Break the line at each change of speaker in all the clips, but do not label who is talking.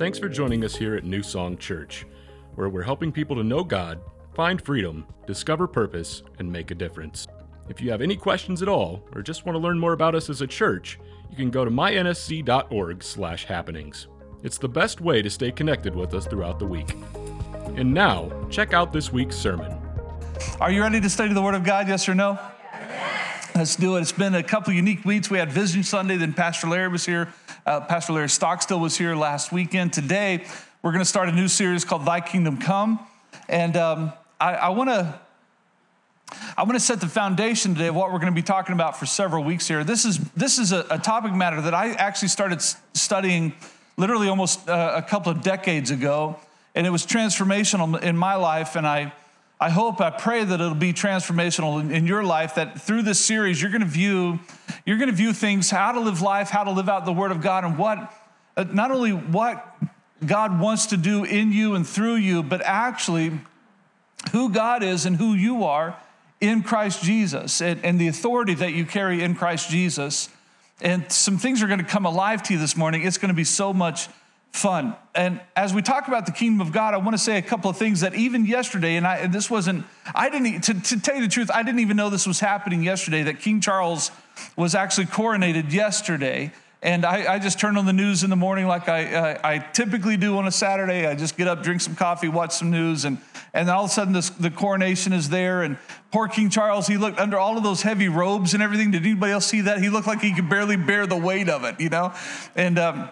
Thanks for joining us here at New Song Church, where we're helping people to know God, find freedom, discover purpose, and make a difference. If you have any questions at all, or just want to learn more about us as a church, you can go to mynsc.org/happenings. It's the best way to stay connected with us throughout the week. And now, check out this week's sermon.
Are you ready to study the Word of God? Yes or no? Let's do it. It's been a couple unique weeks. We had Vision Sunday, then Pastor Larry was here. Uh, Pastor Larry Stockstill was here last weekend. Today, we're going to start a new series called Thy Kingdom Come. And um, I, want to. I want to set the foundation today of what we're going to be talking about for several weeks here. This is, this is a, a topic matter that I actually started studying literally almost uh, a couple of decades ago, and it was transformational in my life. And I, I hope, I pray that it'll be transformational in, in your life. That through this series, you're going to view, you're going to view things, how to live life, how to live out the Word of God, and what, uh, not only what God wants to do in you and through you, but actually who God is and who you are in Christ Jesus, and, and the authority that you carry in Christ Jesus. And some things are going to come alive to you this morning. It's going to be so much fun. And as we talk about the kingdom of God, I want to say a couple of things that even yesterday, and, I, and this wasn't, I didn't, to, to tell you the truth, I didn't even know this was happening yesterday, that King Charles was actually coronated yesterday. And I, I just turned on the news in the morning like I, uh, I typically do on a Saturday. I just get up, drink some coffee, watch some news, and, and all of a sudden this, the coronation is there. And poor King Charles, he looked under all of those heavy robes and everything. Did anybody else see that? He looked like he could barely bear the weight of it, you know? And, um,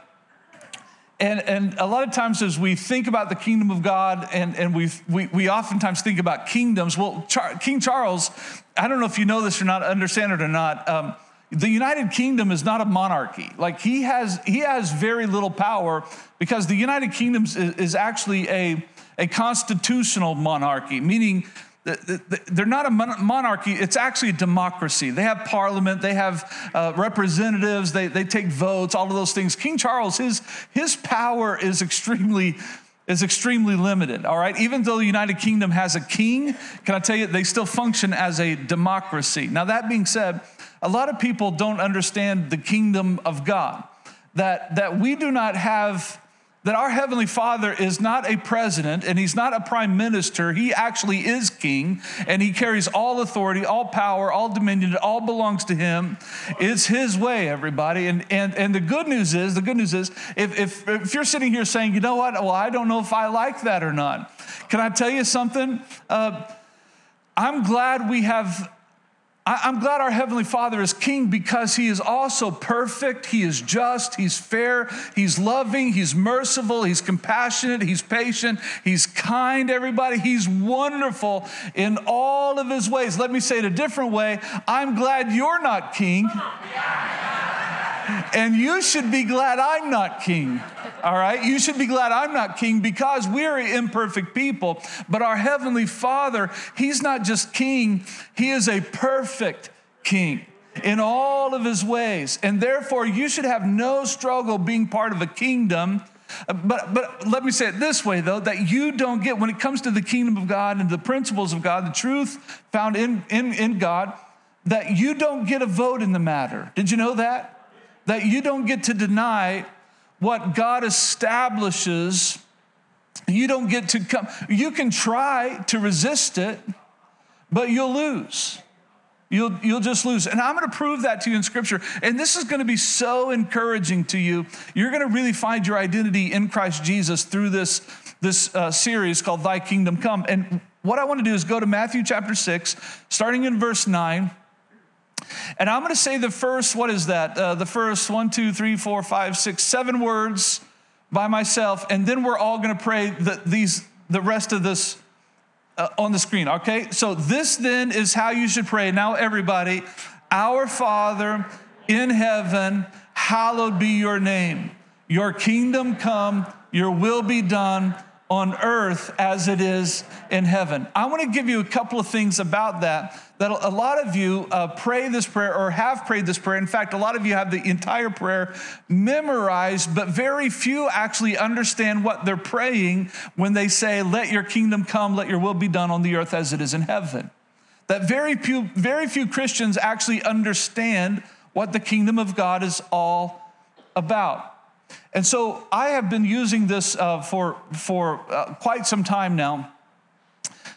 and, and a lot of times, as we think about the kingdom of God, and, and we, we, we oftentimes think about kingdoms. Well, Char- King Charles, I don't know if you know this or not, understand it or not. Um, the United Kingdom is not a monarchy. Like he has, he has very little power because the United Kingdom is, is actually a, a constitutional monarchy, meaning they're not a monarchy, it's actually a democracy. They have parliament, they have uh, representatives, they, they take votes, all of those things. King Charles, his, his power is extremely, is extremely limited, all right? Even though the United Kingdom has a king, can I tell you, they still function as a democracy. Now, that being said, a lot of people don't understand the kingdom of God, that, that we do not have that our Heavenly Father is not a president and He's not a prime minister. He actually is king and He carries all authority, all power, all dominion. It all belongs to Him. It's His way, everybody. And, and, and the good news is, the good news is, if, if, if you're sitting here saying, you know what, well, I don't know if I like that or not, can I tell you something? Uh, I'm glad we have I'm glad our Heavenly Father is King because He is also perfect, He is just, He's fair, He's loving, He's merciful, He's compassionate, He's patient, He's kind, everybody. He's wonderful in all of His ways. Let me say it a different way. I'm glad you're not King. And you should be glad I'm not king. All right? You should be glad I'm not king because we're imperfect people. But our Heavenly Father, He's not just king, He is a perfect king in all of His ways. And therefore, you should have no struggle being part of a kingdom. But, but let me say it this way, though, that you don't get, when it comes to the kingdom of God and the principles of God, the truth found in, in, in God, that you don't get a vote in the matter. Did you know that? That you don't get to deny what God establishes. You don't get to come. You can try to resist it, but you'll lose. You'll, you'll just lose. And I'm going to prove that to you in Scripture. And this is going to be so encouraging to you. You're going to really find your identity in Christ Jesus through this, this uh, series called Thy Kingdom Come. And what I want to do is go to Matthew chapter 6, starting in verse 9. And I'm going to say the first, what is that? Uh, the first one, two, three, four, five, six, seven words by myself. And then we're all going to pray the, these, the rest of this uh, on the screen, okay? So this then is how you should pray. Now, everybody, our Father in heaven, hallowed be your name. Your kingdom come, your will be done on earth as it is in heaven. I want to give you a couple of things about that. That a lot of you uh, pray this prayer or have prayed this prayer. In fact, a lot of you have the entire prayer memorized, but very few actually understand what they're praying when they say, Let your kingdom come, let your will be done on the earth as it is in heaven. That very few, very few Christians actually understand what the kingdom of God is all about. And so I have been using this uh, for, for uh, quite some time now.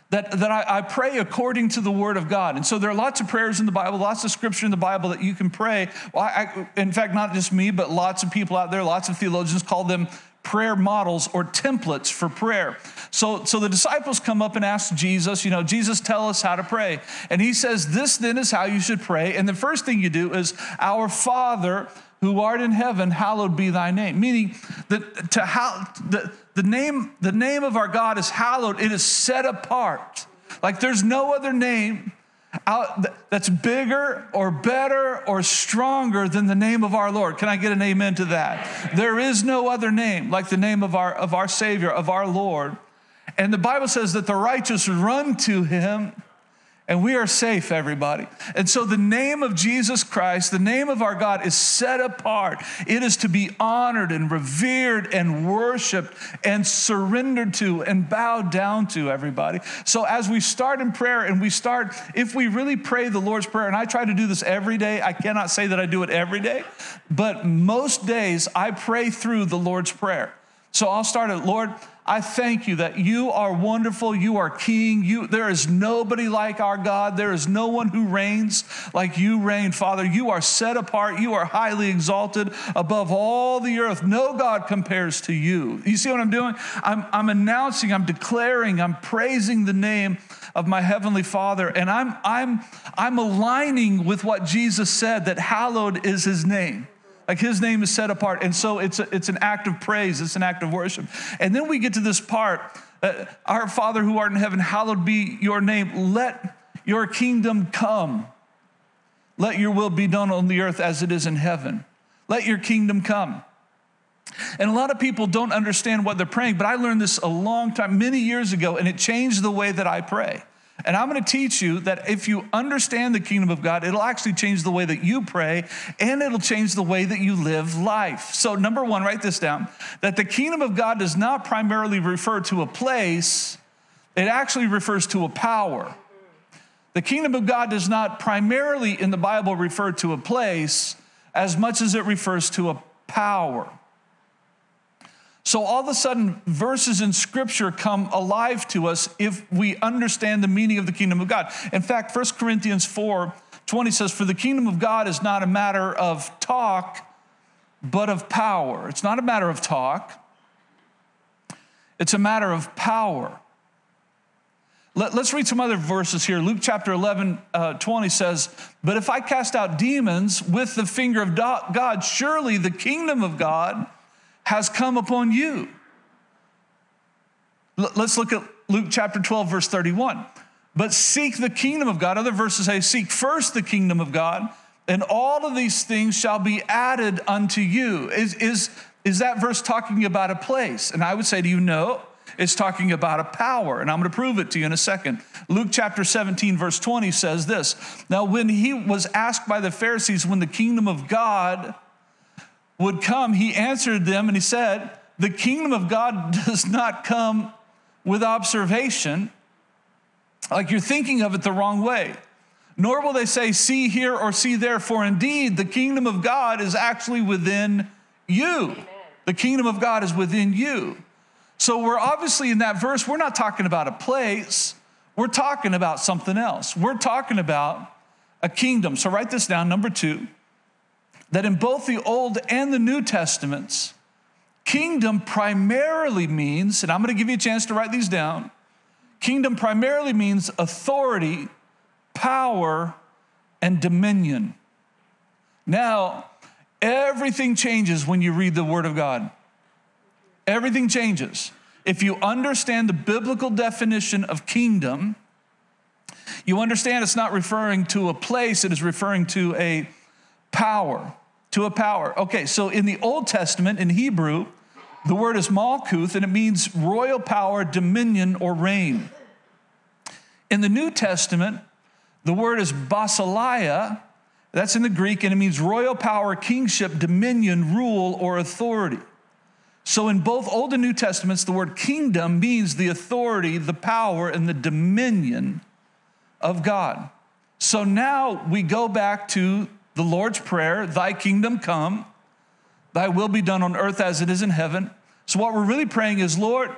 That, that I, I, pray according to the word of God. And so there are lots of prayers in the Bible, lots of scripture in the Bible that you can pray. Well, I, in fact, not just me, but lots of people out there, lots of theologians call them prayer models or templates for prayer. So, so the disciples come up and ask Jesus, you know, Jesus, tell us how to pray. And he says, This then is how you should pray. And the first thing you do is, Our Father who art in heaven, hallowed be thy name. Meaning that to how the, the name, the name of our God is hallowed, it is set apart. Like there's no other name out that's bigger or better or stronger than the name of our Lord. Can I get an amen to that? There is no other name like the name of our of our Savior, of our Lord. And the Bible says that the righteous run to him and we are safe, everybody. And so the name of Jesus Christ, the name of our God, is set apart. It is to be honored and revered and worshiped and surrendered to and bowed down to, everybody. So as we start in prayer and we start, if we really pray the Lord's Prayer, and I try to do this every day, I cannot say that I do it every day, but most days I pray through the Lord's Prayer. So I'll start it, Lord, I thank you that you are wonderful. You are king. You, there is nobody like our God. There is no one who reigns like you reign, Father. You are set apart. You are highly exalted above all the earth. No God compares to you. You see what I'm doing? I'm, I'm announcing, I'm declaring, I'm praising the name of my heavenly Father, and I'm, I'm, I'm aligning with what Jesus said that hallowed is his name. Like his name is set apart. And so it's, a, it's an act of praise, it's an act of worship. And then we get to this part uh, Our Father who art in heaven, hallowed be your name. Let your kingdom come. Let your will be done on the earth as it is in heaven. Let your kingdom come. And a lot of people don't understand what they're praying, but I learned this a long time, many years ago, and it changed the way that I pray. And I'm going to teach you that if you understand the kingdom of God, it'll actually change the way that you pray and it'll change the way that you live life. So, number one, write this down that the kingdom of God does not primarily refer to a place, it actually refers to a power. The kingdom of God does not primarily in the Bible refer to a place as much as it refers to a power. So all of a sudden, verses in scripture come alive to us if we understand the meaning of the kingdom of God. In fact, 1 Corinthians 4 20 says, For the kingdom of God is not a matter of talk, but of power. It's not a matter of talk, it's a matter of power. Let, us read some other verses here. Luke chapter 11, uh, 20 says, But if I cast out demons with the finger of God, surely the kingdom of God has come upon you. L- let's look at Luke chapter 12, verse 31. But seek the kingdom of God. Other verses say, Seek first the kingdom of God, and all of these things shall be added unto you. Is, is, is that verse talking about a place? And I would say to you, no. It's talking about a power, and I'm going to prove it to you in a second. Luke chapter 17, verse 20 says this Now, when he was asked by the Pharisees when the kingdom of God would come, he answered them and he said, The kingdom of God does not come with observation, like you're thinking of it the wrong way. Nor will they say, See here or see there, for indeed the kingdom of God is actually within you. Amen. The kingdom of God is within you. So we're obviously in that verse, we're not talking about a place, we're talking about something else. We're talking about a kingdom. So write this down, number two that in both the Old and the New Testaments, kingdom primarily means, and I'm going to give you a chance to write these down, kingdom primarily means authority, power, and dominion. Now, everything changes when you read the Word of God. Everything changes. If you understand the biblical definition of kingdom, you understand it's not referring to a place, it is referring to a power to a power. Okay, so in the Old Testament, in Hebrew, the word is malkuth, and it means royal power, dominion, or reign. In the New Testament, the word is basileia, that's in the Greek, and it means royal power, kingship, dominion, rule, or authority. So in both Old and New Testaments, the word kingdom means the authority, the power, and the dominion of God. So now we go back to the Lord's Prayer, Thy kingdom come, Thy will be done on earth as it is in heaven. So, what we're really praying is, Lord,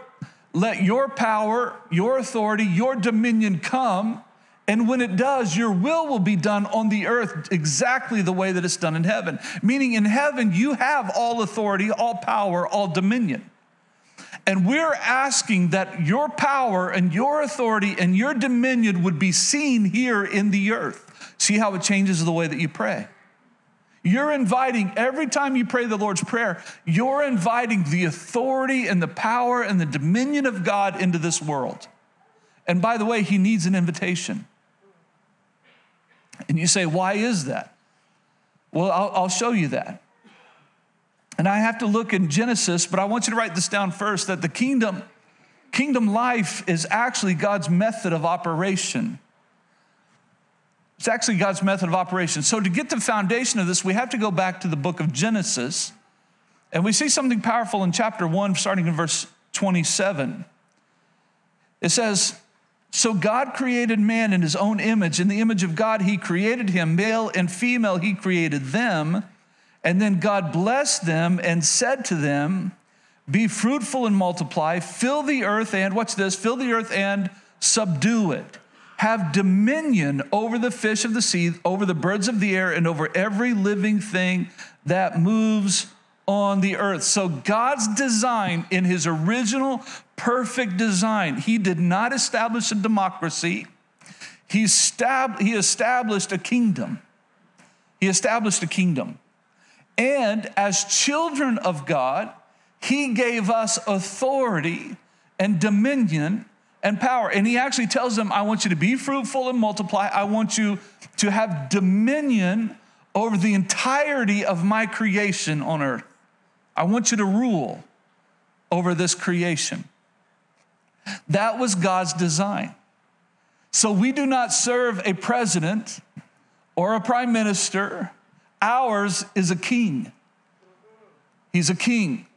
let your power, your authority, your dominion come. And when it does, your will will be done on the earth exactly the way that it's done in heaven. Meaning, in heaven, you have all authority, all power, all dominion. And we're asking that your power and your authority and your dominion would be seen here in the earth. See how it changes the way that you pray. You're inviting, every time you pray the Lord's Prayer, you're inviting the authority and the power and the dominion of God into this world. And by the way, He needs an invitation. And you say, why is that? Well, I'll, I'll show you that. And I have to look in Genesis, but I want you to write this down first that the kingdom, kingdom life is actually God's method of operation. It's actually God's method of operation. So, to get the foundation of this, we have to go back to the book of Genesis. And we see something powerful in chapter 1, starting in verse 27. It says, So God created man in his own image. In the image of God, he created him. Male and female, he created them. And then God blessed them and said to them, Be fruitful and multiply, fill the earth and, what's this? Fill the earth and subdue it. Have dominion over the fish of the sea, over the birds of the air, and over every living thing that moves on the earth. So, God's design, in his original perfect design, he did not establish a democracy, he, stab- he established a kingdom. He established a kingdom. And as children of God, He gave us authority and dominion and power. And He actually tells them, I want you to be fruitful and multiply. I want you to have dominion over the entirety of my creation on earth. I want you to rule over this creation. That was God's design. So we do not serve a president or a prime minister Ours is a king. He's a king.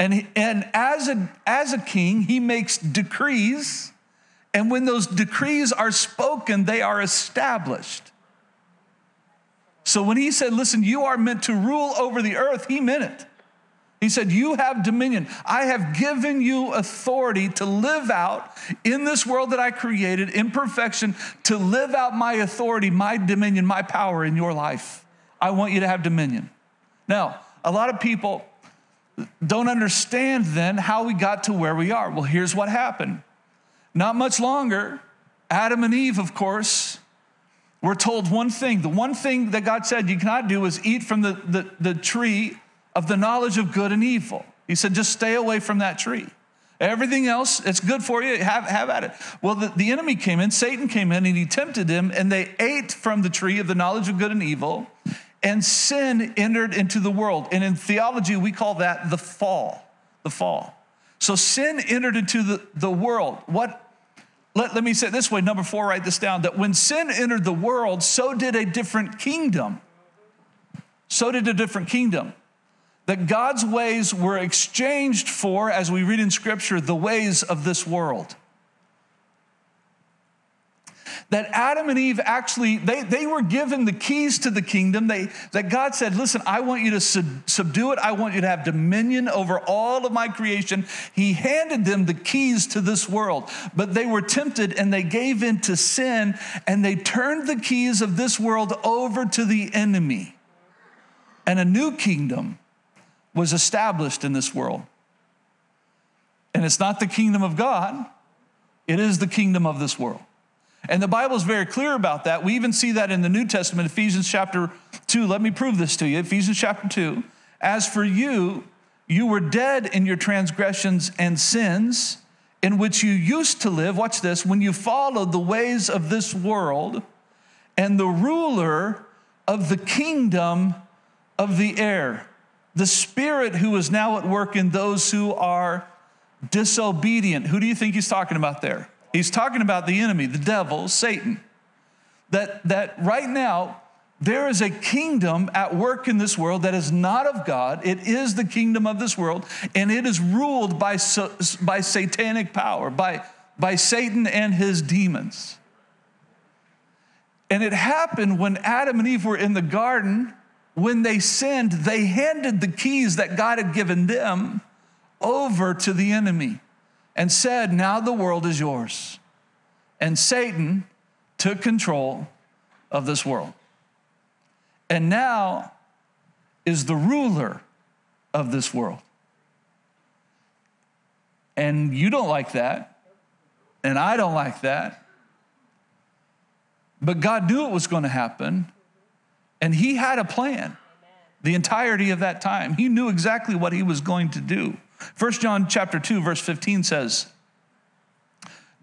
And, and as, a, as a king, he makes decrees. And when those decrees are spoken, they are established. So when he said, Listen, you are meant to rule over the earth, he meant it. He said, You have dominion. I have given you authority to live out in this world that I created in perfection, to live out my authority, my dominion, my power in your life. I want you to have dominion. Now, a lot of people don't understand then how we got to where we are. Well, here's what happened. Not much longer, Adam and Eve, of course, were told one thing. The one thing that God said you cannot do is eat from the, the, the tree of the knowledge of good and evil. He said, just stay away from that tree. Everything else, it's good for you. Have, have at it. Well, the, the enemy came in, Satan came in, and he tempted them, and they ate from the tree of the knowledge of good and evil and sin entered into the world. And in theology, we call that the fall. The fall. So sin entered into the, the world. What? Let, let me say it this way. Number four, write this down that when sin entered the world, so did a different kingdom. So did a different kingdom. That God's ways were exchanged for, as we read in Scripture, the ways of this world that Adam and Eve actually, they, they were given the keys to the kingdom. They, that God said, listen, I want you to sub, subdue it. I want you to have dominion over all of my creation. He handed them the keys to this world, but they were tempted and they gave in to sin and they turned the keys of this world over to the enemy. And a new kingdom was established in this world. And it's not the kingdom of God, it is the kingdom of this world. And the Bible is very clear about that. We even see that in the New Testament, Ephesians chapter 2. Let me prove this to you. Ephesians chapter 2. As for you, you were dead in your transgressions and sins, in which you used to live. Watch this when you followed the ways of this world and the ruler of the kingdom of the air, the spirit who is now at work in those who are disobedient. Who do you think he's talking about there? He's talking about the enemy, the devil, Satan. That, that right now, there is a kingdom at work in this world that is not of God. It is the kingdom of this world, and it is ruled by, by satanic power, by, by Satan and his demons. And it happened when Adam and Eve were in the garden when they sinned, they handed the keys that God had given them over to the enemy and said, Now the world is yours. And Satan took control of this world. And now is the ruler of this world. And you don't like that. And I don't like that. But God knew it was going to happen. And He had a plan the entirety of that time. He knew exactly what He was going to do. 1 John chapter 2 verse 15 says,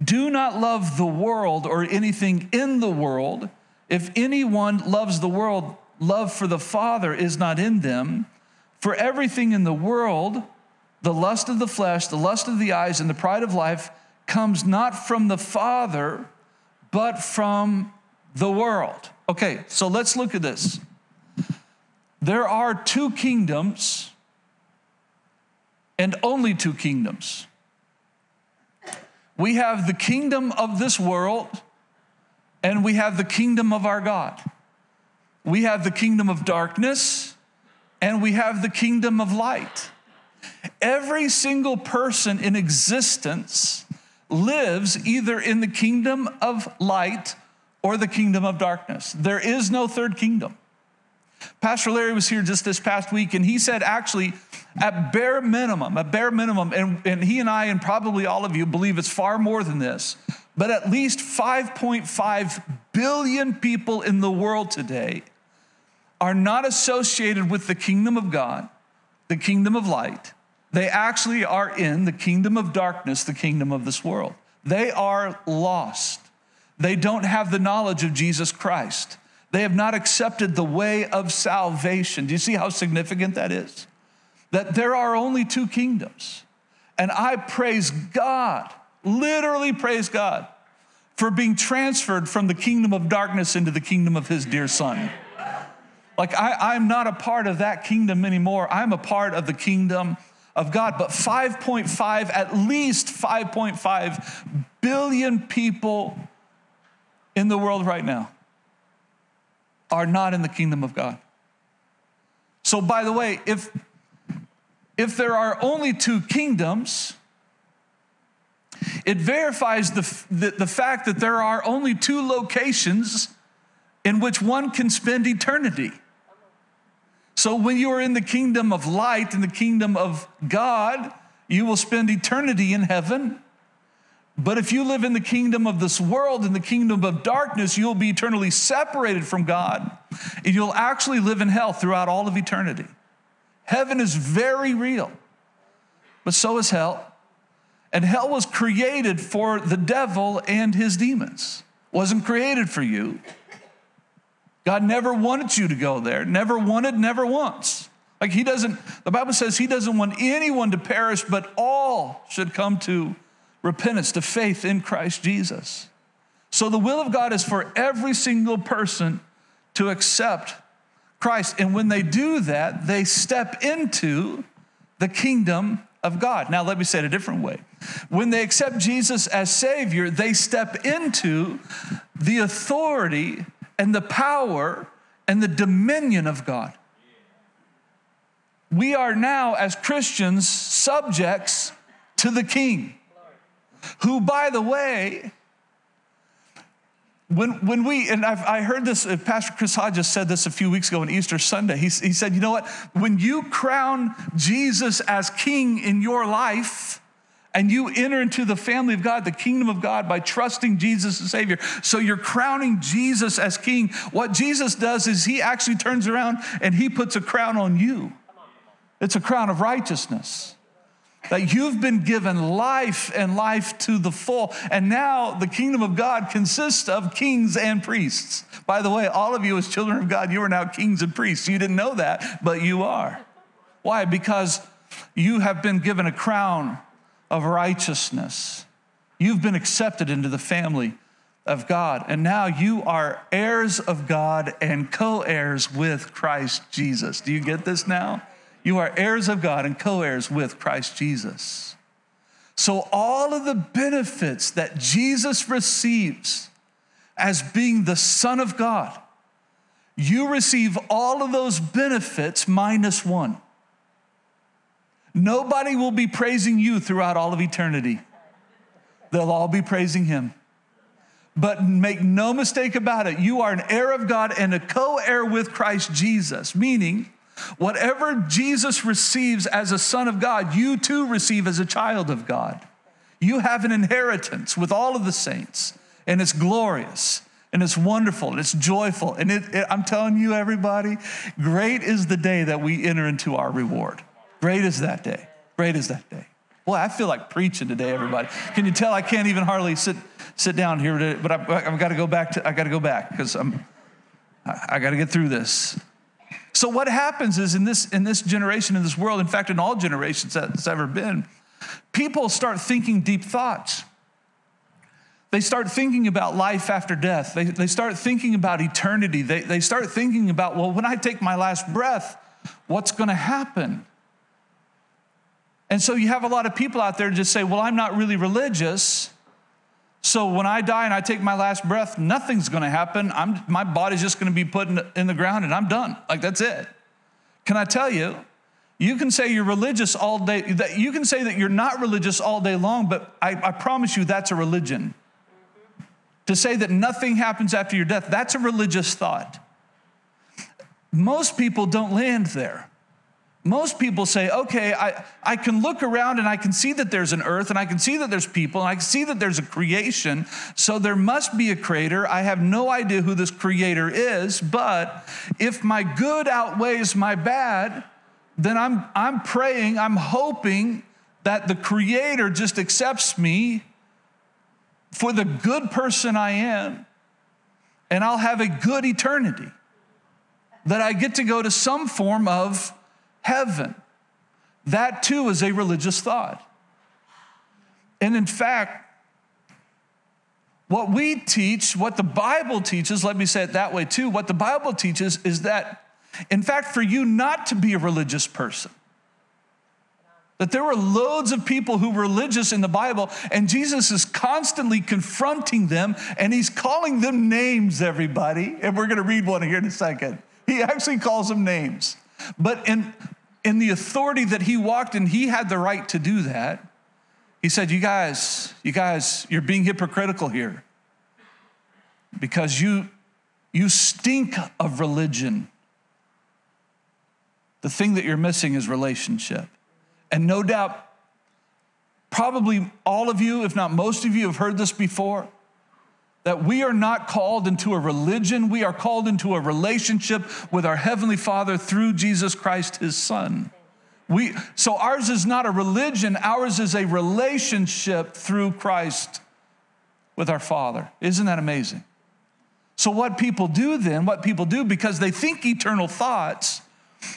"Do not love the world or anything in the world. If anyone loves the world, love for the Father is not in them. For everything in the world, the lust of the flesh, the lust of the eyes, and the pride of life comes not from the Father, but from the world. Okay, so let's look at this. There are two kingdoms and only two kingdoms. We have the kingdom of this world and we have the kingdom of our God. We have the kingdom of darkness and we have the kingdom of light. Every single person in existence lives either in the kingdom of light or the kingdom of darkness. There is no third kingdom. Pastor Larry was here just this past week, and he said, actually, at bare minimum, at bare minimum, and, and he and I, and probably all of you, believe it's far more than this, but at least 5.5 billion people in the world today are not associated with the kingdom of God, the kingdom of light. They actually are in the kingdom of darkness, the kingdom of this world. They are lost. They don't have the knowledge of Jesus Christ. They have not accepted the way of salvation. Do you see how significant that is? That there are only two kingdoms. And I praise God, literally praise God, for being transferred from the kingdom of darkness into the kingdom of his dear son. Like, I, am not a part of that kingdom anymore. I'm a part of the kingdom of God. But 5.5, at least 5.5 billion people in the world right now are not in the kingdom of God. So, by the way, if, if there are only two kingdoms, it verifies the, the, the, fact that there are only two locations in which one can spend eternity. So when you are in the kingdom of light, in the kingdom of God, you will spend eternity in heaven. But if you live in the kingdom of this world, in the kingdom of darkness, you'll be eternally separated from God. And you'll actually live in hell throughout all of eternity. Heaven is very real, but so is hell. And hell was created for the devil and his demons. Wasn't created for you. God never wanted you to go there, never wanted, never wants. Like he doesn't, the Bible says he doesn't want anyone to perish, but all should come to repentance, to faith in Christ Jesus. So the will of God is for every single person to accept Christ. And when they do that, they step into the kingdom of God. Now, let me say it a different way. When they accept Jesus as Savior, they step into the authority and the power and the dominion of God. We are now, as Christians, subjects to the King, who, by the way, when, when we, and I've, i heard this, uh, Pastor Chris Hodges said this a few weeks ago on Easter Sunday. He, he said, You know what? When you crown Jesus as king in your life, and you enter into the family of God, the kingdom of God, by trusting Jesus as Savior. So you're crowning Jesus as King. What Jesus does is He actually turns around and He puts a crown on you. It's a crown of righteousness. That you've been given life and life to the full. And now the kingdom of God consists of kings and priests. By the way, all of you, as children of God, you are now kings and priests. You didn't know that, but you are. Why? Because you have been given a crown of righteousness. You've been accepted into the family of God, and now you are heirs of God and co heirs with Christ Jesus. Do you get this now? You are heirs of God and co heirs with Christ Jesus. So, all of the benefits that Jesus receives as being the Son of God, you receive all of those benefits minus one. Nobody will be praising you throughout all of eternity. They'll all be praising him. But make no mistake about it, you are an heir of God and a co heir with Christ Jesus, meaning, whatever Jesus receives as a son of God, you too receive as a child of God. You have an inheritance with all of the saints, and it's glorious and it's wonderful and it's joyful. And it, it, I'm telling you, everybody, great is the day that we enter into our reward. Great is that day. Great is that day. Boy, I feel like preaching today, everybody. Can you tell I can't even hardly sit, sit down here, today, but I, have got to go back to, I got to go back because I'm, I, I got to get through this. So what happens is in this, in this generation, in this world, in fact, in all generations that's ever been, people start thinking deep thoughts. They start thinking about life after death. They, they start thinking about eternity. They, they start thinking about, well, when I take my last breath, what's going to happen? And so you have a lot of people out there just say, well, I'm not really religious. So when I die and I take my last breath, nothing's going to happen. I'm, my body's just going to be put in the, in the ground and I'm done. Like that's it. Can I tell you? You can say you're religious all day. That you can say that you're not religious all day long, but I, I promise you that's a religion. To say that nothing happens after your death, that's a religious thought. Most people don't land there. Most people say, okay, I, I can look around and I can see that there's an earth and I can see that there's people and I can see that there's a creation. So there must be a creator. I have no idea who this creator is, but if my good outweighs my bad, then I'm, I'm praying, I'm hoping that the creator just accepts me for the good person I am, and I'll have a good eternity. That I get to go to some form of heaven. That too is a religious thought. And in fact, what we teach, what the Bible teaches, let me say it that way too, what the Bible teaches is that, in fact, for you not to be a religious person, that there were loads of people who were religious in the Bible, and Jesus is constantly confronting them, and he's calling them names, everybody. And we're going to read one here in a second. He actually calls them names. But in, in the authority that he walked in, he had the right to do that. He said, You guys, you guys, you're being hypocritical here because you, you stink of religion. The thing that you're missing is relationship. And no doubt, probably all of you, if not most of you, have heard this before that we are not called into a religion, we are called into a relationship with our Heavenly Father through Jesus Christ, His Son. We, so ours is not a religion, ours is a relationship through Christ with our Father. Isn't that amazing? So, what people do then, what people do because they think eternal thoughts,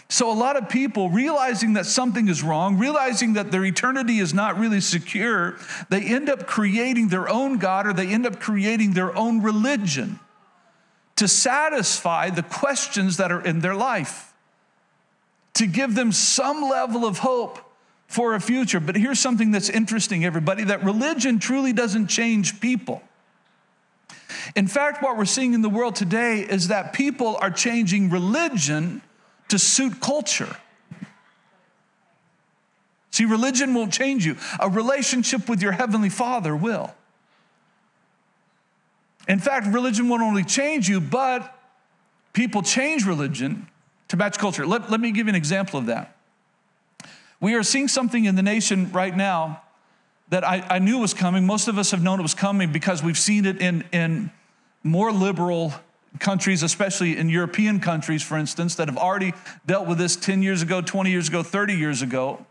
so, a lot of people realizing that something is wrong, realizing that their eternity is not really secure, they end up creating their own God or they end up creating their own religion to satisfy the questions that are in their life, to give them some level of hope for a future. But here's something that's interesting, everybody that religion truly doesn't change people. In fact, what we're seeing in the world today is that people are changing religion to suit culture. See, religion won't change you, a relationship with your Heavenly Father will. In fact, religion won't only change you, but people change religion to match culture. Let, let me give you an example of that. We are seeing something in the nation right now that I, I knew was coming. Most of us have known it was coming because we've seen it in, in more liberal countries, especially in European countries, for instance, that have already dealt with this 10 years ago, 20 years ago, 30 years ago,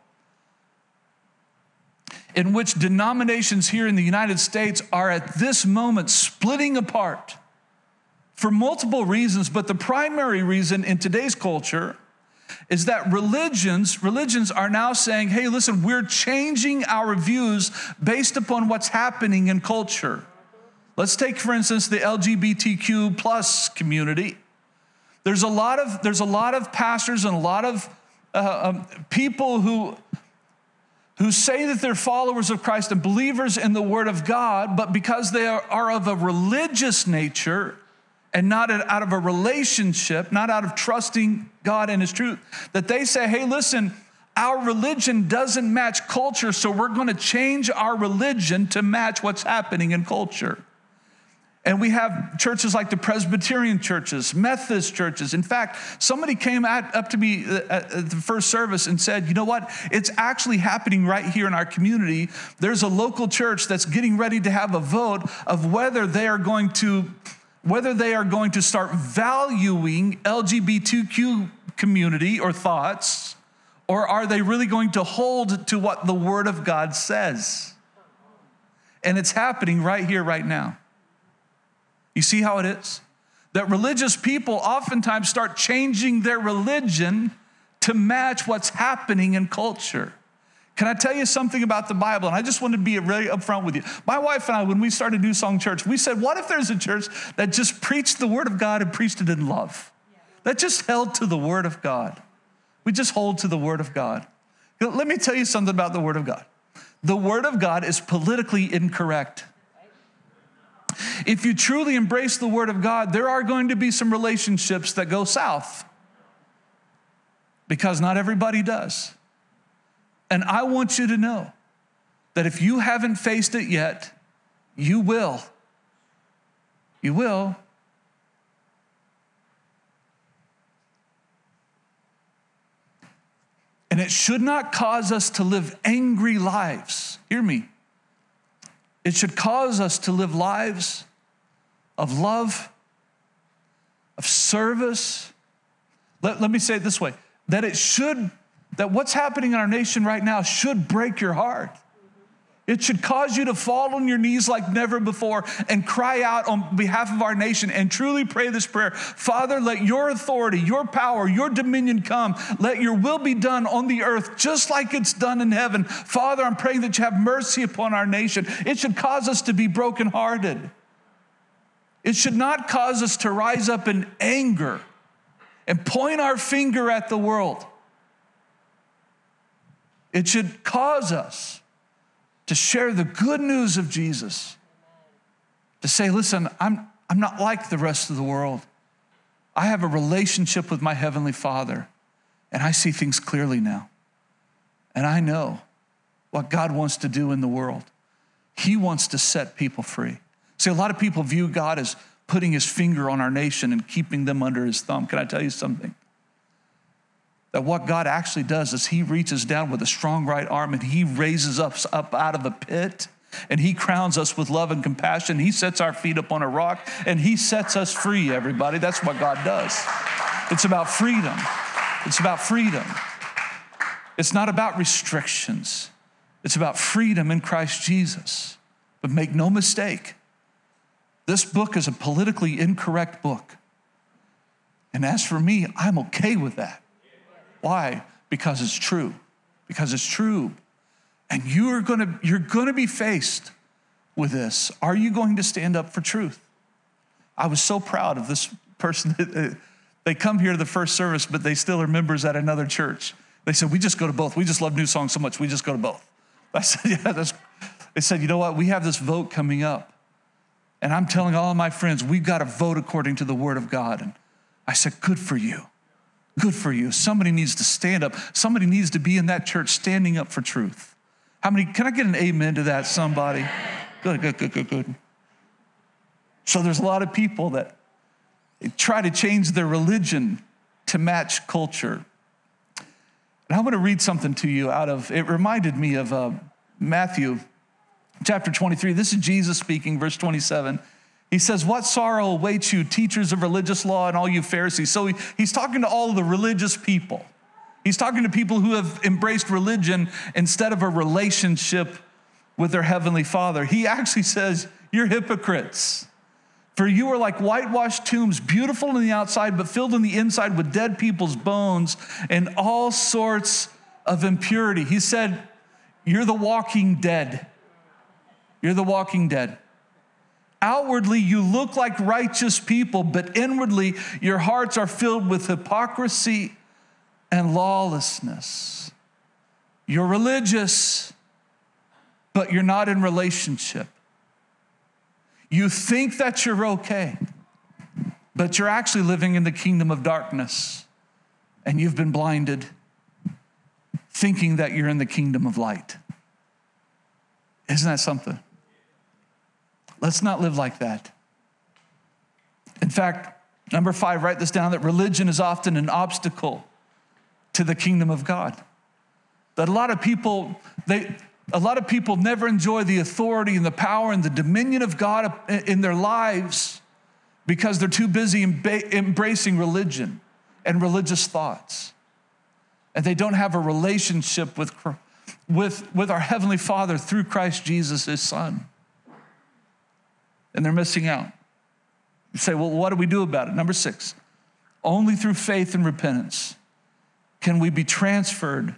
in which denominations here in the United States are at this moment splitting apart for multiple reasons, but the primary reason in today's culture is that religions religions are now saying hey listen we're changing our views based upon what's happening in culture Let's take, for instance, the LGBTQ plus community. There's a lot of, there's a lot of pastors and a lot of uh, um, people who, who say that they're followers of Christ and believers in the Word of God, but because they are, are of a religious nature, and not out of a relationship, not out of trusting God and His truth, that they say, hey, listen, our religion doesn't match culture, so we're going to change our religion to match what's happening in culture. And we have churches like the Presbyterian churches, Methodist churches. In fact, somebody came at, up to me uh, at the first service and said, You know what? It's actually happening right here in our community. There's a local church that's getting ready to have a vote of whether they are going to whether they are going to start valuing LGBTQ community or thoughts, or are they really going to hold to what the Word of God says? And it's happening right here, right now. You see how it is? That religious people oftentimes start changing their religion to match what's happening in culture. Can I tell you something about the Bible? And I just want to be really upfront with you. My wife and I, when we started New Song Church, we said, what if there's a church that just preached the Word of God and preached it in love? That just held to the Word of God. We just hold to the Word of God. Let me tell you something about the Word of God. The Word of God is politically incorrect. If you truly embrace the Word of God, there are going to be some relationships that go south because not everybody does. And I want you to know that if you haven't faced it yet, you will. You will. And it should not cause us to live angry lives. Hear me. It should cause us to live lives of love, of service. Let, let me say it this way that it should, that what's happening in our nation right now should break your heart. It should cause you to fall on your knees like never before and cry out on behalf of our nation and truly pray this prayer Father, let your authority, your power, your dominion come. Let your will be done on the earth just like it's done in heaven. Father, I'm praying that you have mercy upon our nation. It should cause us to be brokenhearted. It should not cause us to rise up in anger and point our finger at the world. It should cause us to share the good news of Jesus, to say, listen, I'm, I'm not like the rest of the world. I have a relationship with my Heavenly Father, and I see things clearly now. And I know what God wants to do in the world. He wants to set people free. See, a lot of people view God as putting his finger on our nation and keeping them under his thumb. Can I tell you something? That what God actually does is He reaches down with a strong right arm and He raises us up out of the pit and He crowns us with love and compassion. He sets our feet up on a rock and He sets us free, everybody. That's what God does. It's about freedom. It's about freedom. It's not about restrictions, it's about freedom in Christ Jesus. But make no mistake, this book is a politically incorrect book. And as for me, I'm okay with that. Why? Because it's true. Because it's true. And you are gonna, you're gonna be faced with this. Are you going to stand up for truth? I was so proud of this person. they come here to the first service, but they still are members at another church. They said, We just go to both. We just love new songs so much, we just go to both. I said, Yeah, that's. They said, You know what? We have this vote coming up. And I'm telling all of my friends, we've got to vote according to the word of God. And I said, Good for you. Good for you. Somebody needs to stand up. Somebody needs to be in that church standing up for truth. How many, can I get an amen to that, somebody? Good, good, good, good, good. So there's a lot of people that try to change their religion to match culture. And I want to read something to you out of, it reminded me of uh, Matthew chapter 23. This is Jesus speaking, verse 27. He says, What sorrow awaits you, teachers of religious law, and all you Pharisees? So he, he's talking to all the religious people. He's talking to people who have embraced religion instead of a relationship with their heavenly Father. He actually says, You're hypocrites. For you are like whitewashed tombs, beautiful on the outside, but filled on the inside with dead people's bones and all sorts of impurity. He said, You're the walking dead. You're the walking dead. Outwardly, you look like righteous people, but inwardly, your hearts are filled with hypocrisy and lawlessness. You're religious, but you're not in relationship. You think that you're okay. but you're actually living in the kingdom of darkness and you've been blinded thinking that you're in the kingdom of light. Isn't that something? Let's not live like that. In fact, number five, write this down that religion is often an obstacle to the kingdom of God. That a lot of people, they, a lot of people never enjoy the authority and the power and the dominion of God in their lives because they're too busy embracing religion and religious thoughts. And they don't have a relationship with, with, with our Heavenly Father through Christ Jesus, His Son. And they're missing out. You say, well, what do we do about it? Number six, only through faith and repentance can we be transferred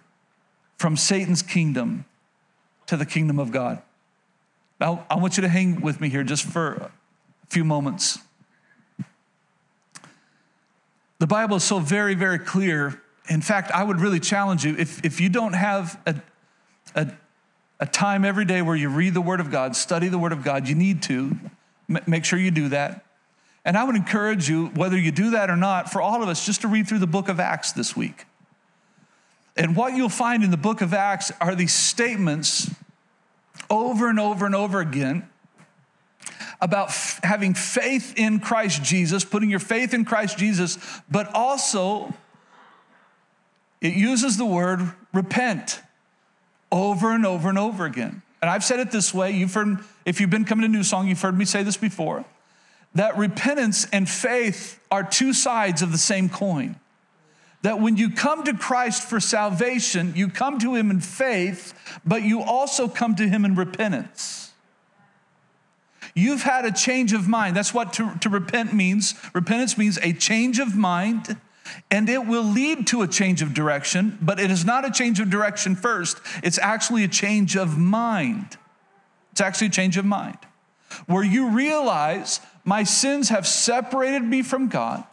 from Satan's kingdom to the kingdom of God. Now, I want you to hang with me here just for a few moments. The Bible is so very, very clear. In fact, I would really challenge you if, if you don't have a, a, a time every day where you read the Word of God, study the Word of God, you need to. Make sure you do that. And I would encourage you, whether you do that or not, for all of us, just to read through the book of Acts this week. And what you'll find in the book of Acts are these statements over and over and over again about f- having faith in Christ Jesus, putting your faith in Christ Jesus, but also it uses the word repent over and over and over again. And I've said it this way, you've heard, if you've been coming to New Song, you've heard me say this before, that repentance and faith are two sides of the same coin. That when you come to Christ for salvation, you come to Him in faith, but you also come to Him in repentance. You've had a change of mind. That's what to, to repent means. Repentance means a change of mind, and it will lead to a change of direction, but it is not a change of direction first. It's actually a change of mind. It's actually a change of mind where you realize my sins have separated me from God.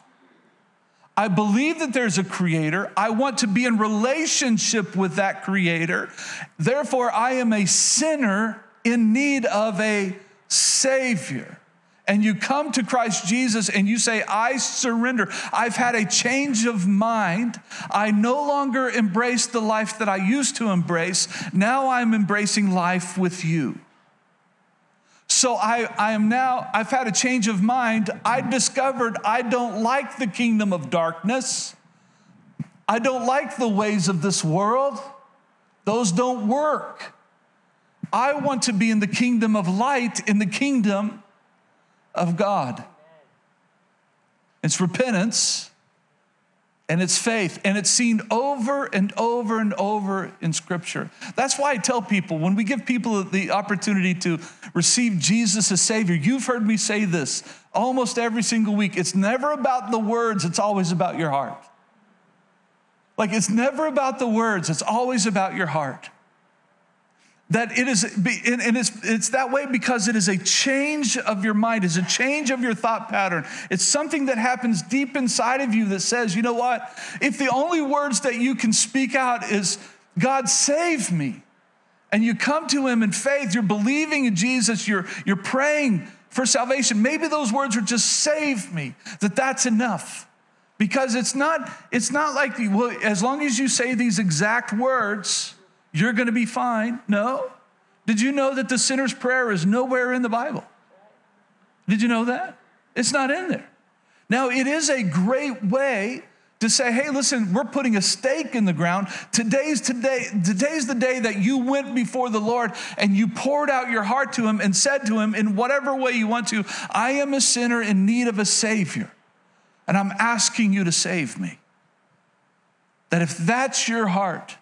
I believe that there's a creator. I want to be in relationship with that creator. Therefore, I am a sinner in need of a Savior, and you come to Christ Jesus and you say, I surrender. I've had a change of mind. I no longer embrace the life that I used to embrace. Now I'm embracing life with you. So I, I am now, I've had a change of mind. I discovered I don't like the kingdom of darkness. I don't like the ways of this world. Those don't work. I want to be in the kingdom of light, in the kingdom of God. It's repentance and it's faith, and it's seen over and over and over in Scripture. That's why I tell people when we give people the opportunity to receive Jesus as Savior, you've heard me say this almost every single week. It's never about the words, it's always about your heart. Like it's never about the words, it's always about your heart that it is and it's, it's that way because it is a change of your mind it's a change of your thought pattern. It's something that happens deep inside of you that says you know what? If the only words that you can speak out is god save me and you come to him in faith you're believing in jesus you're, you're praying for salvation maybe those words are just save me that that's enough. Because it's not it's not like well as long as you say these exact words you're going to be fine. No. Did you know that the sinner's prayer is nowhere in the Bible? Did you know that? It's not in there. Now, it is a great way to say, hey, listen, we're putting a stake in the ground. Today's today, today's the day that you went before the Lord and you poured out your heart to him and said to him in whatever way you want to, I am a sinner in need of a savior. And I'm asking you to save me. That if that's your heart,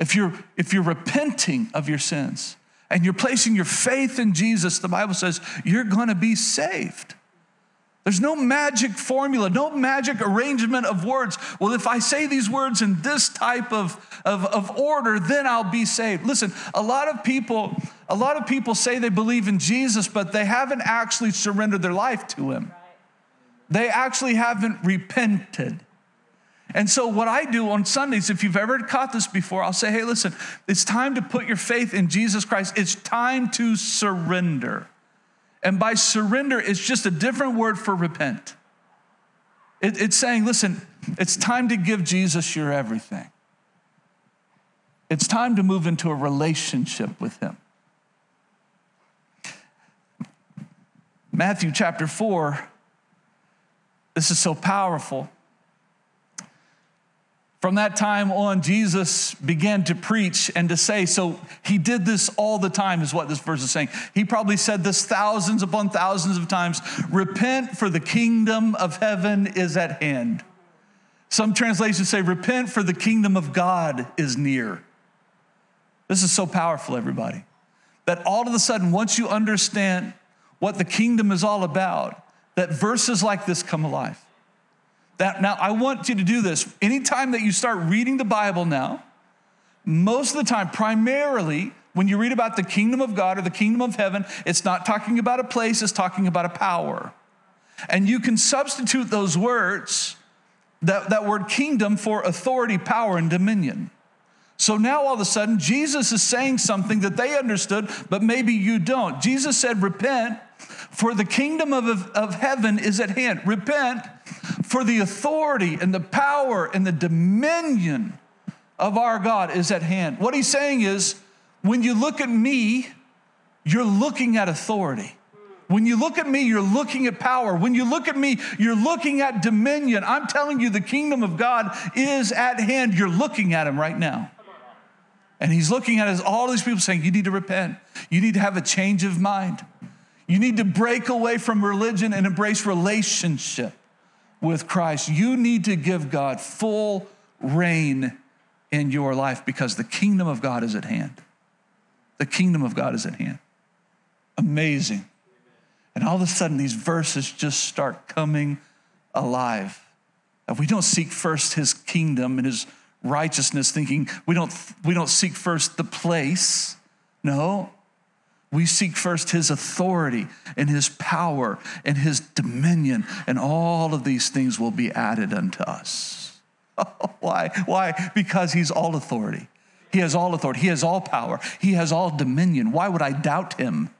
if you're, if you're repenting of your sins and you're placing your faith in Jesus, the Bible says you're gonna be saved. There's no magic formula, no magic arrangement of words. Well, if I say these words in this type of, of, of order, then I'll be saved. Listen, a lot of people, a lot of people say they believe in Jesus, but they haven't actually surrendered their life to him. They actually haven't repented. And so, what I do on Sundays, if you've ever caught this before, I'll say, hey, listen, it's time to put your faith in Jesus Christ. It's time to surrender. And by surrender, it's just a different word for repent. It, it's saying, listen, it's time to give Jesus your everything. It's time to move into a relationship with him. Matthew chapter 4, this is so powerful. From that time on, Jesus began to preach and to say, so he did this all the time, is what this verse is saying. He probably said this thousands upon thousands of times Repent, for the kingdom of heaven is at hand. Some translations say, Repent, for the kingdom of God is near. This is so powerful, everybody, that all of a sudden, once you understand what the kingdom is all about, that verses like this come alive. That, now, I want you to do this. Anytime that you start reading the Bible now, most of the time, primarily, when you read about the kingdom of God or the kingdom of heaven, it's not talking about a place, it's talking about a power. And you can substitute those words, that, that word kingdom, for authority, power, and dominion. So now all of a sudden, Jesus is saying something that they understood, but maybe you don't. Jesus said, Repent, for the kingdom of, of heaven is at hand. Repent, for the authority and the power and the dominion of our God is at hand. What he's saying is, when you look at me, you're looking at authority. When you look at me, you're looking at power. When you look at me, you're looking at dominion. I'm telling you, the kingdom of God is at hand. You're looking at him right now. And he's looking at us, all these people saying, You need to repent. You need to have a change of mind. You need to break away from religion and embrace relationship with Christ. You need to give God full reign in your life because the kingdom of God is at hand. The kingdom of God is at hand. Amazing. And all of a sudden, these verses just start coming alive. If we don't seek first his kingdom and his righteousness, thinking we don't, we don't seek first the place. No, we seek first his authority and his power and his dominion, and all of these things will be added unto us. Why? Why? Because he's all authority. He has all authority. He has all power. He has all dominion. Why would I doubt him?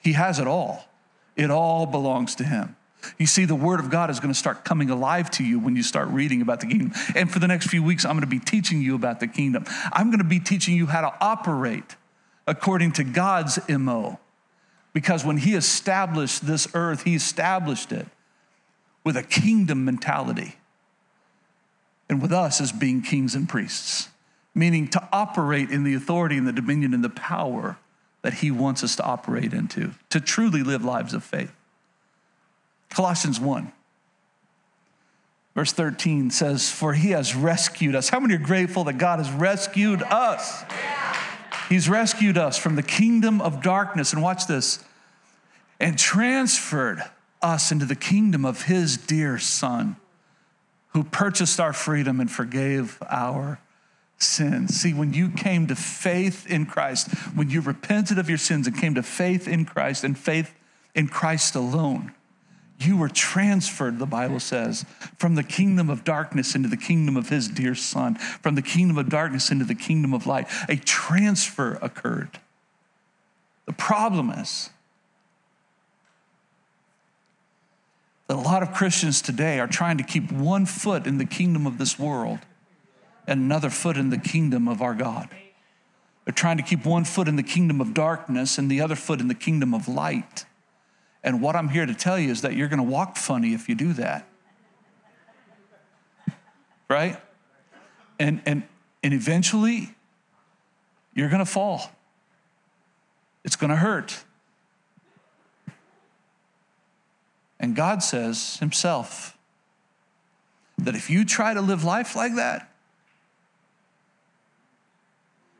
He has it all. It all belongs to him. You see, the Word of God is going to start coming alive to you when you start reading about the kingdom. And for the next few weeks, I'm going to be teaching you about the kingdom. I'm going to be teaching you how to operate according to God's MO. Because when He established this earth, He established it with a kingdom mentality. And with us as being kings and priests, meaning to operate in the authority and the dominion and the power that He wants us to operate into, to truly live lives of faith. Colossians 1. Verse 13 says, For he has rescued us. How many are grateful that God has rescued us? He's rescued us from the kingdom of darkness, and watch this, and transferred us into the kingdom of his dear son, who purchased our freedom and forgave our sins. See, when you came to faith in Christ, when you repented of your sins and came to faith in Christ and faith in Christ alone, you were transferred, the Bible says, from the kingdom of darkness into the kingdom of his dear son, from the kingdom of darkness into the kingdom of light. A transfer occurred. The problem is that a lot of Christians today are trying to keep one foot in the kingdom of this world and another foot in the kingdom of our God. They're trying to keep one foot in the kingdom of darkness and the other foot in the kingdom of light. And what I'm here to tell you is that you're going to walk funny if you do that. Right? And, and, and eventually, you're going to fall. It's going to hurt. And God says Himself that if you try to live life like that,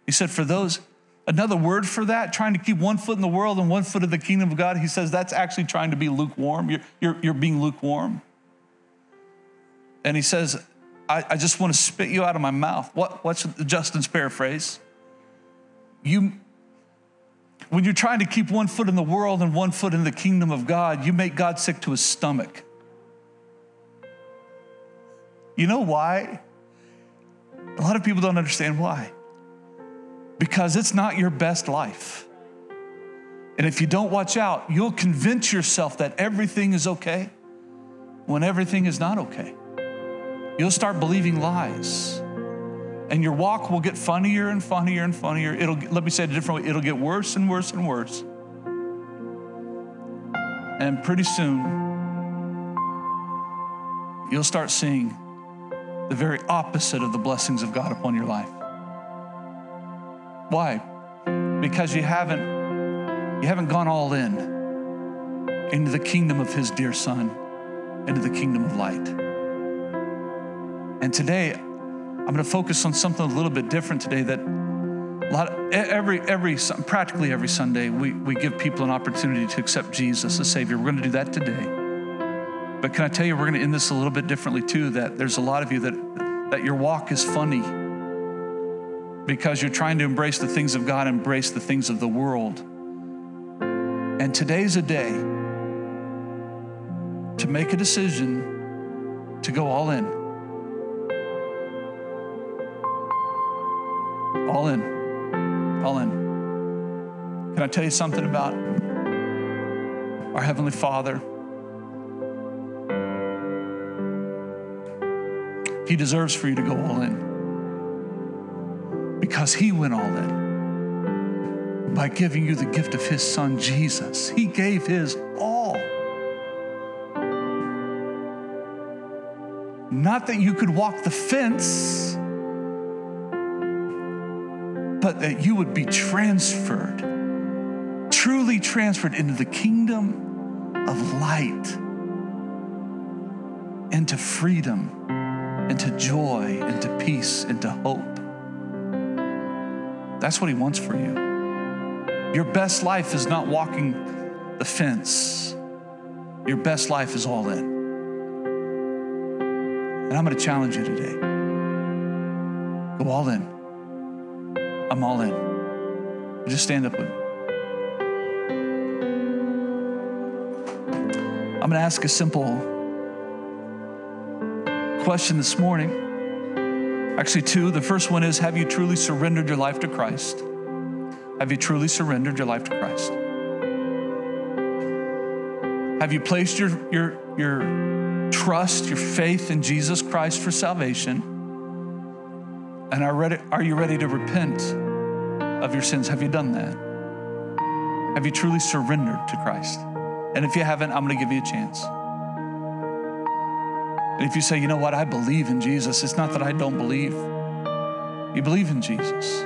He said, for those Another word for that, trying to keep one foot in the world and one foot in the kingdom of God, he says that's actually trying to be lukewarm. You're, you're, you're being lukewarm. And he says, I, I just want to spit you out of my mouth. What, what's Justin's paraphrase? You, when you're trying to keep one foot in the world and one foot in the kingdom of God, you make God sick to his stomach. You know why? A lot of people don't understand why because it's not your best life. And if you don't watch out, you'll convince yourself that everything is okay. when everything is not okay. You'll start believing lies. And your walk will get funnier and funnier and funnier. It'll let me say it a different way, it'll get worse and worse and worse. And pretty soon, you'll start seeing the very opposite of the blessings of God upon your life. Why? Because you haven't you haven't gone all in into the kingdom of his dear son, into the kingdom of light. And today, I'm going to focus on something a little bit different today that a lot of, every every practically every Sunday we, we give people an opportunity to accept Jesus as Savior. We're going to do that today. But can I tell you, we're going to end this a little bit differently too. That there's a lot of you that that your walk is funny because you're trying to embrace the things of God, embrace the things of the world. And today's a day to make a decision to go all in. All in. All in. Can I tell you something about our Heavenly Father? He deserves for you to go all in because He went all in by giving you the gift of His Son, Jesus. He gave His all. Not that you could walk the fence, but that you would be transferred, truly transferred into the kingdom of light, into freedom into joy, into peace, into hope. That's what He wants for you. Your best life is not walking the fence, your best life is all in. And I'm going to challenge you today go all in. I'm all in. Just stand up with me. I'm going to ask a simple question this morning. Actually, two. The first one is Have you truly surrendered your life to Christ? Have you truly surrendered your life to Christ? Have you placed your, your, your trust, your faith in Jesus Christ for salvation? And are, ready, are you ready to repent of your sins? Have you done that? Have you truly surrendered to Christ? And if you haven't, I'm going to give you a chance. And if you say, you know what, I believe in Jesus, it's not that I don't believe. You believe in Jesus,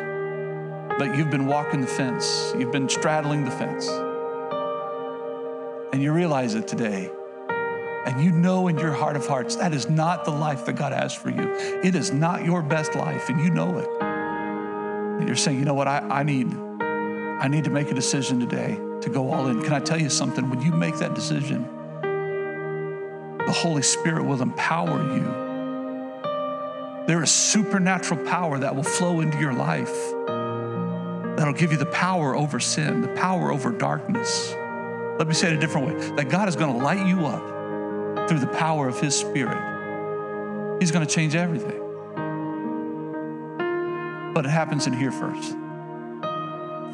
but you've been walking the fence, you've been straddling the fence. And you realize it today. And you know in your heart of hearts that is not the life that God has for you. It is not your best life, and you know it. And you're saying, you know what, I, I need, I need to make a decision today to go all in. Can I tell you something? When you make that decision, the Holy Spirit will empower you. There is supernatural power that will flow into your life that'll give you the power over sin, the power over darkness. Let me say it a different way that God is going to light you up through the power of His Spirit. He's going to change everything. But it happens in here first.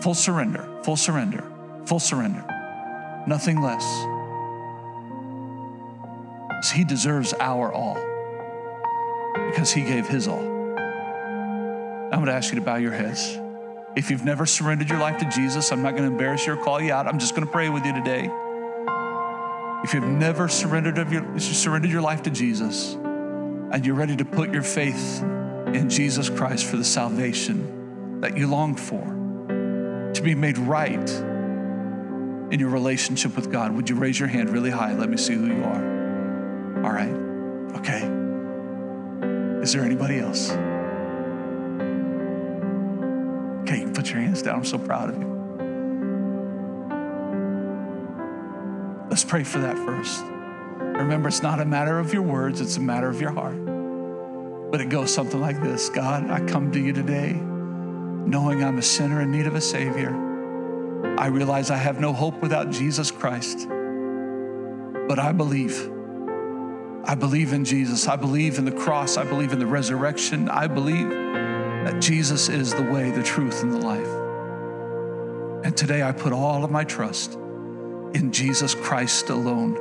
Full surrender, full surrender, full surrender. Nothing less. He deserves our all because He gave His all. I'm going to ask you to bow your heads. If you've never surrendered your life to Jesus, I'm not going to embarrass you or call you out. I'm just going to pray with you today. If you've never surrendered, of your, surrendered your life to Jesus and you're ready to put your faith in Jesus Christ for the salvation that you longed for, to be made right in your relationship with God, would you raise your hand really high? Let me see who you are. All right. Okay. Is there anybody else? Okay, you can put your hands down. I'm so proud of you. Let's pray for that first. Remember, it's not a matter of your words, it's a matter of your heart. But it goes something like this God, I come to you today knowing I'm a sinner in need of a Savior. I realize I have no hope without Jesus Christ, but I believe. I believe in Jesus. I believe in the cross. I believe in the resurrection. I believe that Jesus is the way, the truth, and the life. And today I put all of my trust in Jesus Christ alone.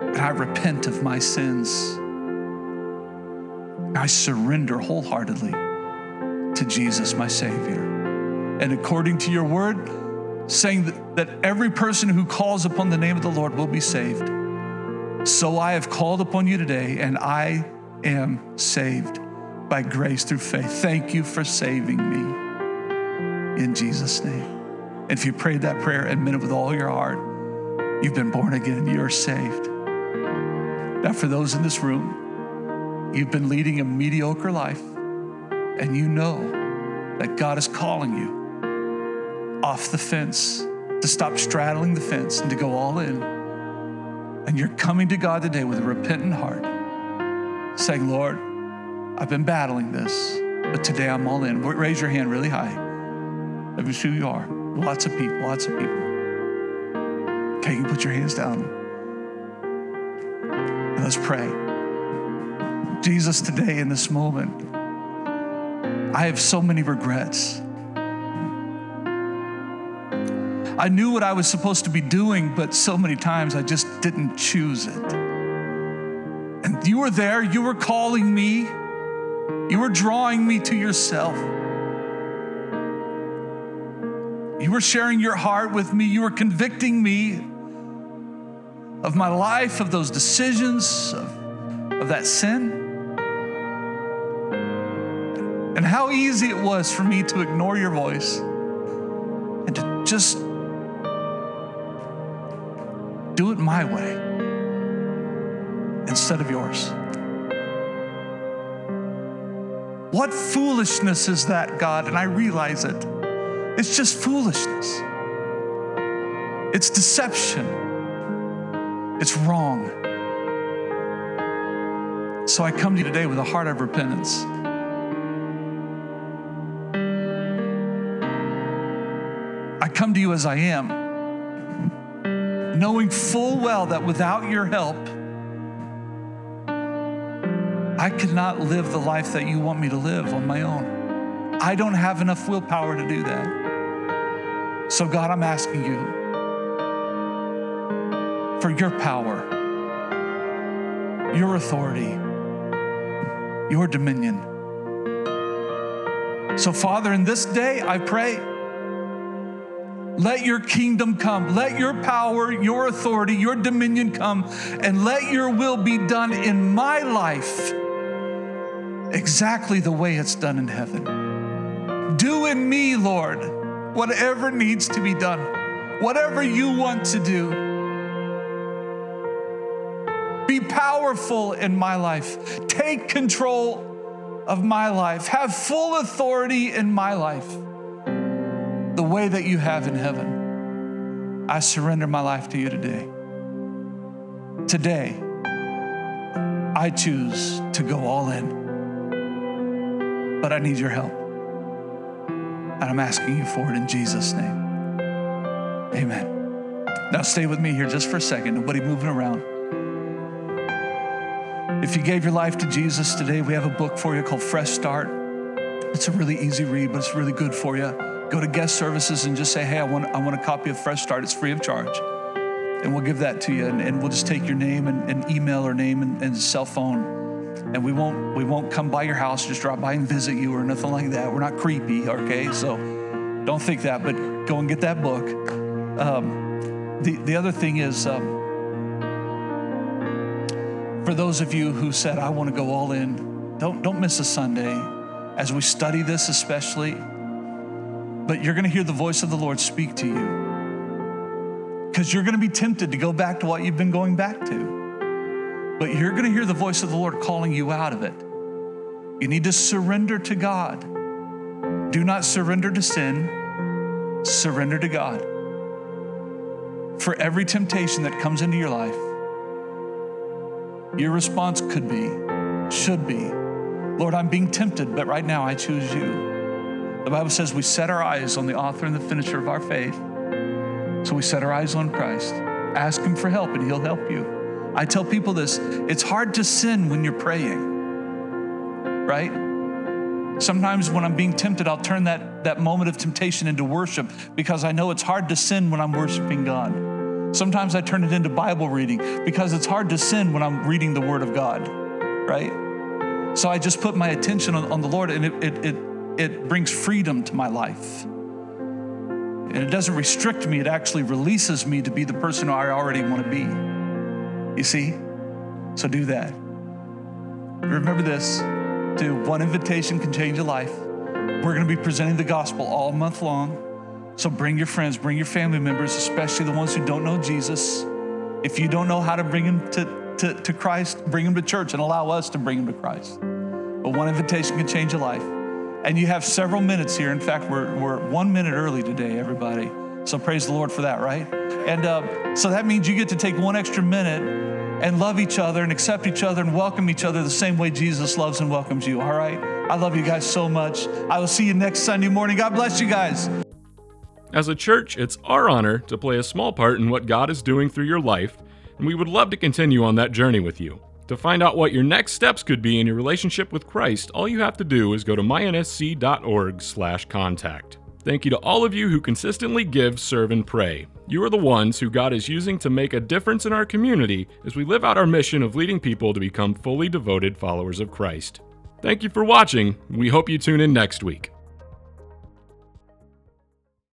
And I repent of my sins. I surrender wholeheartedly to Jesus, my Savior. And according to your word, saying that, that every person who calls upon the name of the Lord will be saved. So I have called upon you today, and I am saved by grace through faith. Thank you for saving me in Jesus' name. And if you prayed that prayer and meant it with all your heart, you've been born again, you're saved. Now, for those in this room, you've been leading a mediocre life, and you know that God is calling you off the fence to stop straddling the fence and to go all in. And you're coming to God today with a repentant heart, saying, Lord, I've been battling this, but today I'm all in. Raise your hand really high. Let me see who you are. Lots of people, lots of people. Okay, you put your hands down. And let's pray. Jesus, today in this moment, I have so many regrets. I knew what I was supposed to be doing, but so many times I just didn't choose it. And you were there, you were calling me. You were drawing me to yourself. You were sharing your heart with me. You were convicting me of my life, of those decisions, of, of that sin. And how easy it was for me to ignore your voice and to just do it my way instead of yours. What foolishness is that, God? And I realize it. It's just foolishness, it's deception, it's wrong. So I come to you today with a heart of repentance. I come to you as I am, knowing full well that without your help, I cannot live the life that you want me to live on my own. I don't have enough willpower to do that. So, God, I'm asking you for your power, your authority, your dominion. So, Father, in this day, I pray, let your kingdom come. Let your power, your authority, your dominion come, and let your will be done in my life exactly the way it's done in heaven. Do in me, Lord, whatever needs to be done, whatever you want to do. Be powerful in my life. Take control of my life. Have full authority in my life, the way that you have in heaven. I surrender my life to you today. Today, I choose to go all in but I need your help. And I'm asking you for it in Jesus' name. Amen. Now, stay with me here just for a second. Nobody moving around. If you gave your life to Jesus today, we have a book for you called Fresh Start. It's a really easy read, but it's really good for you. Go to guest services and just say, hey, I want, I want a copy of Fresh Start. It's free of charge. And we'll give that to you. And, and we'll just take your name and, and email or name and, and cell phone and we won't we won't come by your house just drop by and visit you or nothing like that we're not creepy okay so don't think that but go and get that book um, the, the other thing is um, for those of you who said i want to go all in don't don't miss a sunday as we study this especially but you're going to hear the voice of the lord speak to you because you're going to be tempted to go back to what you've been going back to but you're going to hear the voice of the Lord calling you out of it. You need to surrender to God. Do not surrender to sin, surrender to God. For every temptation that comes into your life, your response could be, should be, Lord, I'm being tempted, but right now I choose you. The Bible says we set our eyes on the author and the finisher of our faith. So we set our eyes on Christ. Ask Him for help, and He'll help you. I tell people this it's hard to sin when you're praying, right? Sometimes when I'm being tempted, I'll turn that, that moment of temptation into worship because I know it's hard to sin when I'm worshiping God. Sometimes I turn it into Bible reading because it's hard to sin when I'm reading the Word of God, right? So I just put my attention on, on the Lord and it, it, it, it brings freedom to my life. And it doesn't restrict me, it actually releases me to be the person I already want to be. You see? So do that. Remember this do one invitation can change a life. We're going to be presenting the gospel all month long. So bring your friends, bring your family members, especially the ones who don't know Jesus. If you don't know how to bring them to, to, to Christ, bring them to church and allow us to bring them to Christ. But one invitation can change a life. And you have several minutes here. In fact, we're, we're one minute early today, everybody. So praise the Lord for that, right? And uh, so that means you get to take one extra minute and love each other and accept each other and welcome each other the same way Jesus loves and welcomes you, all right? I love you guys so much. I will see you next Sunday morning. God bless you guys.
As a church, it's our honor to play a small part in what God is doing through your life, and we would love to continue on that journey with you. To find out what your next steps could be in your relationship with Christ, all you have to do is go to mynsc.org/contact. Thank you to all of you who consistently give, serve, and pray. You are the ones who God is using to make a difference in our community as we live out our mission of leading people to become fully devoted followers of Christ. Thank you for watching. We hope you tune in next week.